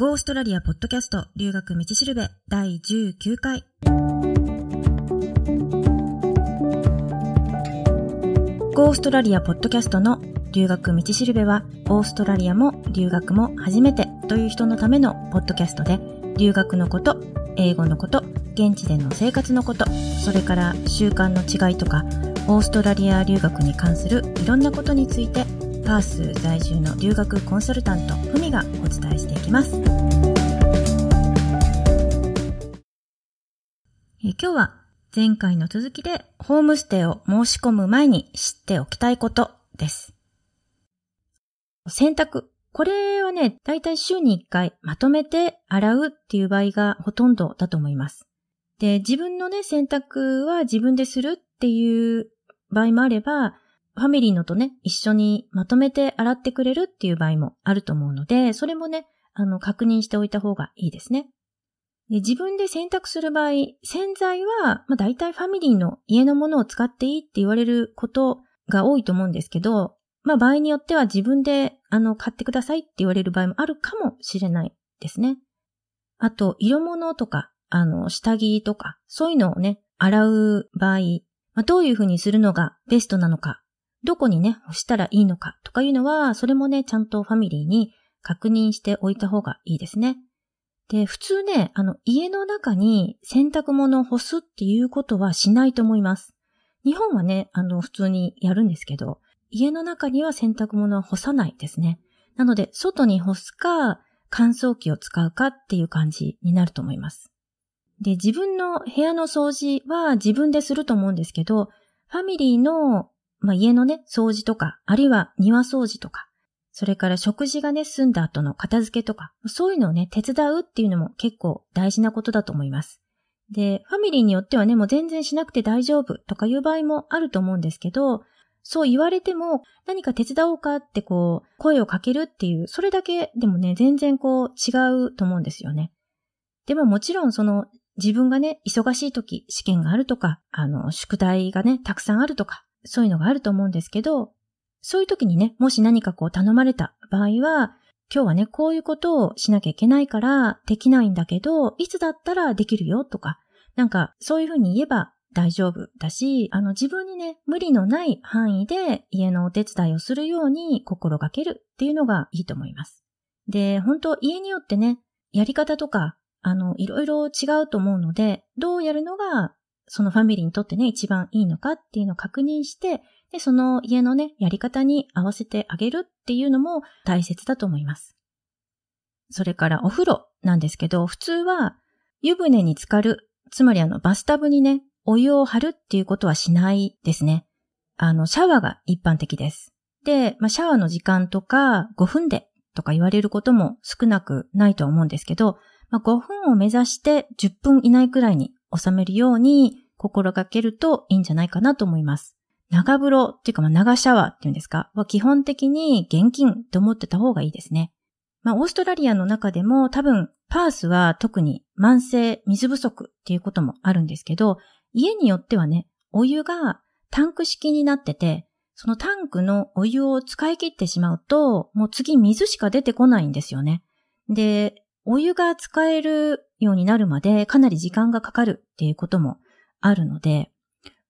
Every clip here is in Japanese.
ゴーストラリアポッドキャスト留学道しるべ第19回。ゴーストラリアポッドキャストの留学道しるべは、オーストラリアも留学も初めてという人のためのポッドキャストで、留学のこと、英語のこと、現地での生活のこと、それから習慣の違いとか、オーストラリア留学に関するいろんなことについてパース在住の留学コンサルタント、ふみがお伝えしていきます。え今日は前回の続きでホームステイを申し込む前に知っておきたいことです。洗濯。これはね、だいたい週に1回まとめて洗うっていう場合がほとんどだと思います。で、自分のね、洗濯は自分でするっていう場合もあれば、ファミリーのとね、一緒にまとめて洗ってくれるっていう場合もあると思うので、それもね、あの、確認しておいた方がいいですね。で自分で選択する場合、洗剤は、まあ、大体ファミリーの家のものを使っていいって言われることが多いと思うんですけど、まあ、場合によっては自分で、あの、買ってくださいって言われる場合もあるかもしれないですね。あと、色物とか、あの、下着とか、そういうのをね、洗う場合、まあ、どういうふうにするのがベストなのかどこにね、押したらいいのかとかいうのは、それもね、ちゃんとファミリーに確認しておいた方がいいですね。で、普通ね、あの、家の中に洗濯物を干すっていうことはしないと思います。日本はね、あの、普通にやるんですけど、家の中には洗濯物は干さないですね。なので、外に干すか、乾燥機を使うかっていう感じになると思います。で、自分の部屋の掃除は自分ですると思うんですけど、ファミリーのまあ、家のね、掃除とか、あるいは庭掃除とか、それから食事がね、済んだ後の片付けとか、そういうのをね、手伝うっていうのも結構大事なことだと思います。で、ファミリーによってはね、もう全然しなくて大丈夫とかいう場合もあると思うんですけど、そう言われても何か手伝おうかってこう、声をかけるっていう、それだけでもね、全然こう違うと思うんですよね。でももちろんその自分がね、忙しい時、試験があるとか、あの、宿題がね、たくさんあるとか、そういうのがあると思うんですけど、そういう時にね、もし何かこう頼まれた場合は、今日はね、こういうことをしなきゃいけないからできないんだけど、いつだったらできるよとか、なんかそういうふうに言えば大丈夫だし、あの自分にね、無理のない範囲で家のお手伝いをするように心がけるっていうのがいいと思います。で、本当家によってね、やり方とか、あの、いろいろ違うと思うので、どうやるのがそのファミリーにとってね、一番いいのかっていうのを確認して、で、その家のね、やり方に合わせてあげるっていうのも大切だと思います。それからお風呂なんですけど、普通は湯船に浸かる、つまりあのバスタブにね、お湯を張るっていうことはしないですね。あの、シャワーが一般的です。で、まあ、シャワーの時間とか5分でとか言われることも少なくないと思うんですけど、まあ、5分を目指して10分以内くらいに収めるように心がけるといいんじゃないかなと思います。長風呂っていうか、まあ、長シャワーっていうんですか？は基本的に現金って思ってた方がいいですね。まあ、オーストラリアの中でも多分、パースは特に慢性水不足っていうこともあるんですけど、家によってはね、お湯がタンク式になってて、そのタンクのお湯を使い切ってしまうと、もう次水しか出てこないんですよね。で、お湯が使えるようになるまでかなり時間がかかるっていうこともあるので、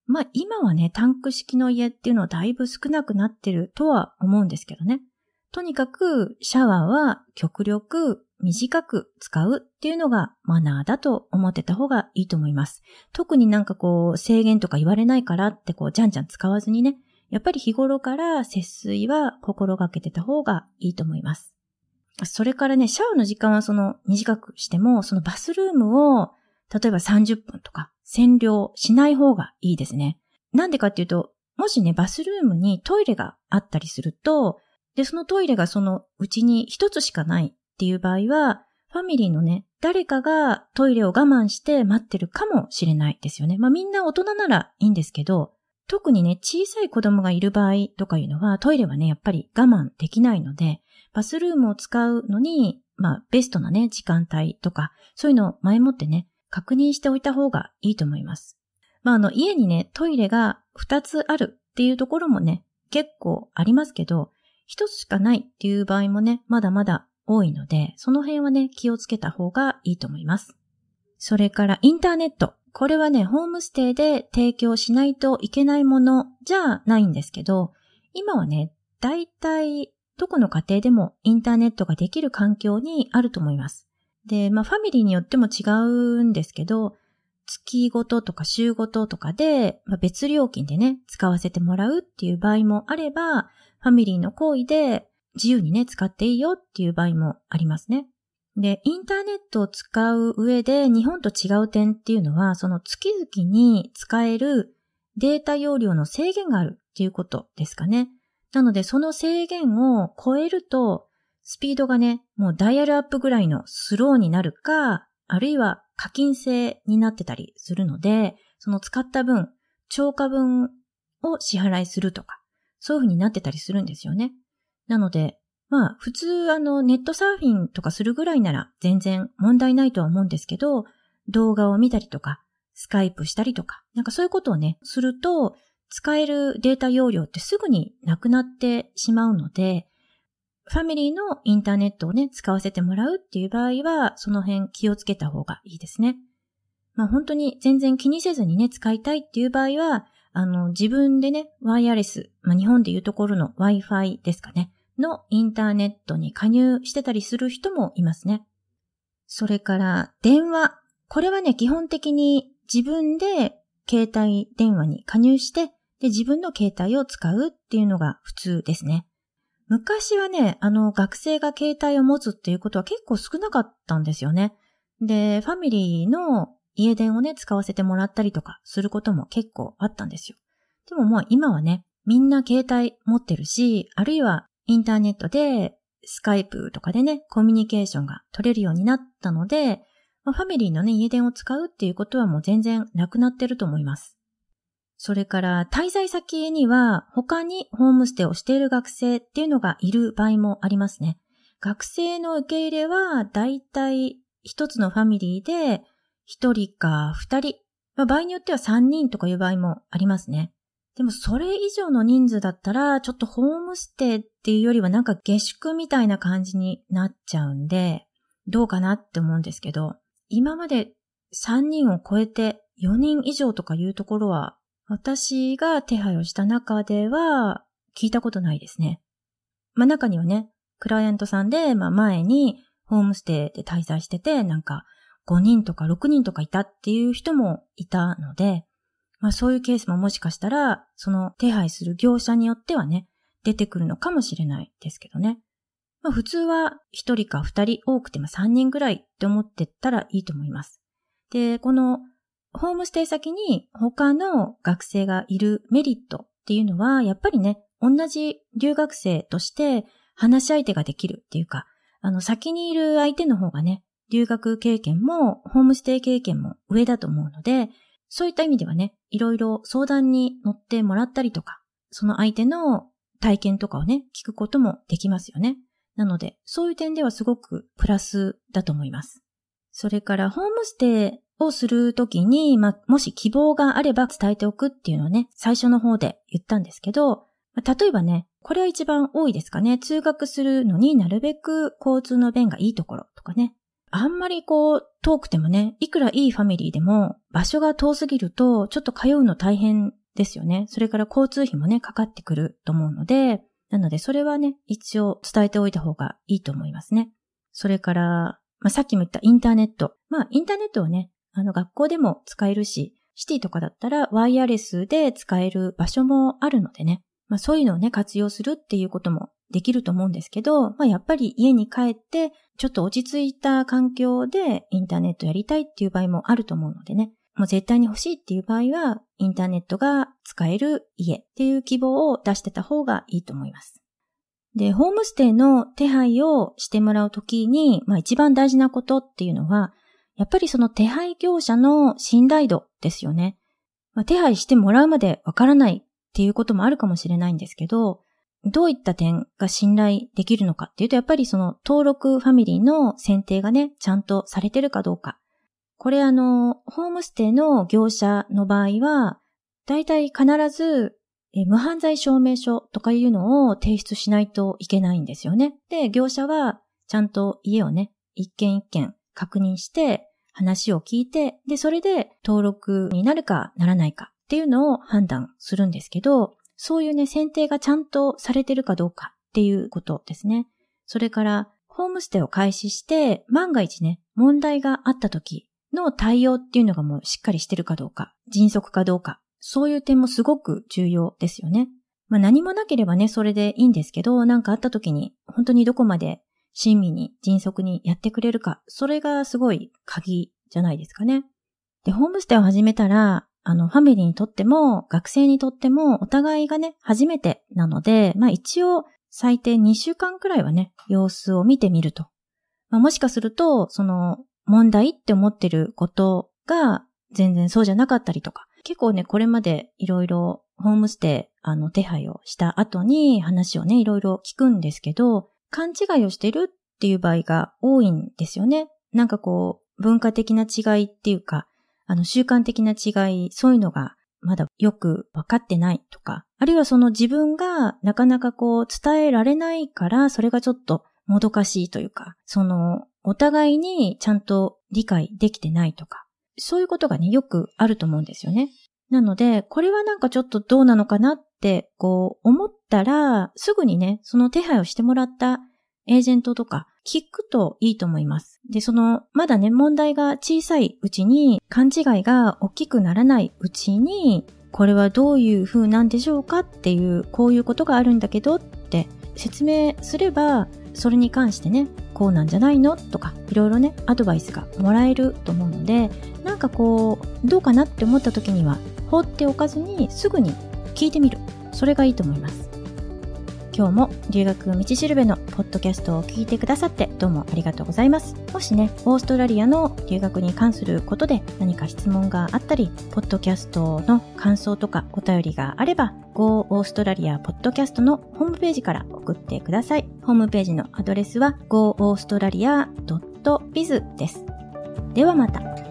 まあ今はね、タンク式の家っていうのはだいぶ少なくなってるとは思うんですけどね。とにかくシャワーは極力短く使うっていうのがマナーだと思ってた方がいいと思います。特になんかこう制限とか言われないからってこうじゃんじゃん使わずにね、やっぱり日頃から節水は心がけてた方がいいと思います。それからね、シャワーの時間はその短くしても、そのバスルームを例えば30分とか占領しない方がいいですね。なんでかっていうと、もしね、バスルームにトイレがあったりすると、で、そのトイレがそのうちに一つしかないっていう場合は、ファミリーのね、誰かがトイレを我慢して待ってるかもしれないですよね。まあみんな大人ならいいんですけど、特にね、小さい子供がいる場合とかいうのは、トイレはね、やっぱり我慢できないので、バスルームを使うのに、まあ、ベストなね、時間帯とか、そういうのを前もってね、確認しておいた方がいいと思います。まあ、あの、家にね、トイレが2つあるっていうところもね、結構ありますけど、1つしかないっていう場合もね、まだまだ多いので、その辺はね、気をつけた方がいいと思います。それからインターネット。これはね、ホームステイで提供しないといけないものじゃないんですけど、今はね、大体どこの家庭でもインターネットができる環境にあると思います。で、まあファミリーによっても違うんですけど、月ごととか週ごととかで、まあ、別料金でね、使わせてもらうっていう場合もあれば、ファミリーの行為で自由にね、使っていいよっていう場合もありますね。で、インターネットを使う上で日本と違う点っていうのは、その月々に使えるデータ容量の制限があるっていうことですかね。なので、その制限を超えると、スピードがね、もうダイヤルアップぐらいのスローになるか、あるいは課金制になってたりするので、その使った分、超過分を支払いするとか、そういう風になってたりするんですよね。なので、まあ、普通、あの、ネットサーフィンとかするぐらいなら全然問題ないとは思うんですけど、動画を見たりとか、スカイプしたりとか、なんかそういうことをね、すると、使えるデータ容量ってすぐになくなってしまうので、ファミリーのインターネットをね、使わせてもらうっていう場合は、その辺気をつけた方がいいですね。まあ本当に全然気にせずにね、使いたいっていう場合は、あの、自分でね、ワイヤレス、まあ日本でいうところの Wi-Fi ですかね。のインターネットに加入してたりする人もいますね。それから電話。これはね、基本的に自分で携帯電話に加入して、で、自分の携帯を使うっていうのが普通ですね。昔はね、あの、学生が携帯を持つっていうことは結構少なかったんですよね。で、ファミリーの家電をね、使わせてもらったりとかすることも結構あったんですよ。でももう今はね、みんな携帯持ってるし、あるいはインターネットでスカイプとかでね、コミュニケーションが取れるようになったので、まあ、ファミリーのね、家電を使うっていうことはもう全然なくなってると思います。それから滞在先には他にホームステイをしている学生っていうのがいる場合もありますね。学生の受け入れはだいたい一つのファミリーで一人か二人、まあ、場合によっては三人とかいう場合もありますね。でもそれ以上の人数だったら、ちょっとホームステイっていうよりはなんか下宿みたいな感じになっちゃうんで、どうかなって思うんですけど、今まで3人を超えて4人以上とかいうところは、私が手配をした中では聞いたことないですね。まあ中にはね、クライアントさんで、まあ前にホームステイで滞在してて、なんか5人とか6人とかいたっていう人もいたので、まあそういうケースももしかしたら、その手配する業者によってはね、出てくるのかもしれないですけどね。まあ普通は1人か2人多くても3人ぐらいって思ってったらいいと思います。で、このホームステイ先に他の学生がいるメリットっていうのは、やっぱりね、同じ留学生として話し相手ができるっていうか、あの先にいる相手の方がね、留学経験もホームステイ経験も上だと思うので、そういった意味ではね、いろいろ相談に乗ってもらったりとか、その相手の体験とかをね、聞くこともできますよね。なので、そういう点ではすごくプラスだと思います。それから、ホームステイをするときに、まあ、もし希望があれば伝えておくっていうのをね、最初の方で言ったんですけど、まあ、例えばね、これは一番多いですかね。通学するのになるべく交通の便がいいところとかね。あんまりこう、遠くてもね、いくらいいファミリーでも、場所が遠すぎると、ちょっと通うの大変ですよね。それから交通費もね、かかってくると思うので、なのでそれはね、一応伝えておいた方がいいと思いますね。それから、まあ、さっきも言ったインターネット。まあ、インターネットはね、あの、学校でも使えるし、シティとかだったらワイヤレスで使える場所もあるのでね、まあそういうのをね、活用するっていうこともできると思うんですけど、まあやっぱり家に帰ってちょっと落ち着いた環境でインターネットやりたいっていう場合もあると思うのでね、もう絶対に欲しいっていう場合は、インターネットが使える家っていう希望を出してた方がいいと思います。で、ホームステイの手配をしてもらうときに、まあ一番大事なことっていうのは、やっぱりその手配業者の信頼度ですよね。まあ、手配してもらうまでわからないっていうこともあるかもしれないんですけど、どういった点が信頼できるのかっていうと、やっぱりその登録ファミリーの選定がね、ちゃんとされてるかどうか。これあの、ホームステイの業者の場合は、だいたい必ずえ無犯罪証明書とかいうのを提出しないといけないんですよね。で、業者はちゃんと家をね、一軒一軒確認して、話を聞いて、で、それで登録になるかならないかっていうのを判断するんですけど、そういうね、選定がちゃんとされてるかどうかっていうことですね。それから、ホームステイを開始して、万が一ね、問題があった時の対応っていうのがもうしっかりしてるかどうか、迅速かどうか、そういう点もすごく重要ですよね。まあ何もなければね、それでいいんですけど、なんかあった時に、本当にどこまで親身に迅速にやってくれるか、それがすごい鍵じゃないですかね。で、ホームステイを始めたら、あの、ファミリーにとっても、学生にとっても、お互いがね、初めてなので、まあ一応、最低2週間くらいはね、様子を見てみると。まあ、もしかすると、その、問題って思ってることが、全然そうじゃなかったりとか、結構ね、これまでいろいろホームステイ、あの、手配をした後に話をね、いろいろ聞くんですけど、勘違いをしてるっていう場合が多いんですよね。なんかこう、文化的な違いっていうか、あの、習慣的な違い、そういうのがまだよくわかってないとか、あるいはその自分がなかなかこう伝えられないから、それがちょっともどかしいというか、その、お互いにちゃんと理解できてないとか、そういうことがね、よくあると思うんですよね。なので、これはなんかちょっとどうなのかなって、こう思ったら、すぐにね、その手配をしてもらったエージェントとか聞くといいと思います。で、その、まだね、問題が小さいうちに、勘違いが大きくならないうちに、これはどういう風なんでしょうかっていう、こういうことがあるんだけどって説明すれば、それに関してね、こうなんじゃないのとか、いろいろね、アドバイスがもらえると思うので、なんかこう、どうかなって思った時には、放っておかずにすぐに聞いてみる。それがいいと思います。今日も留学道しるべのポッドキャストを聞いてくださってどうもありがとうございます。もしね、オーストラリアの留学に関することで何か質問があったり、ポッドキャストの感想とかお便りがあれば、Go オーストラリアポッドキャストのホームページから送ってください。ホームページのアドレスは goaustralia.biz です。ではまた。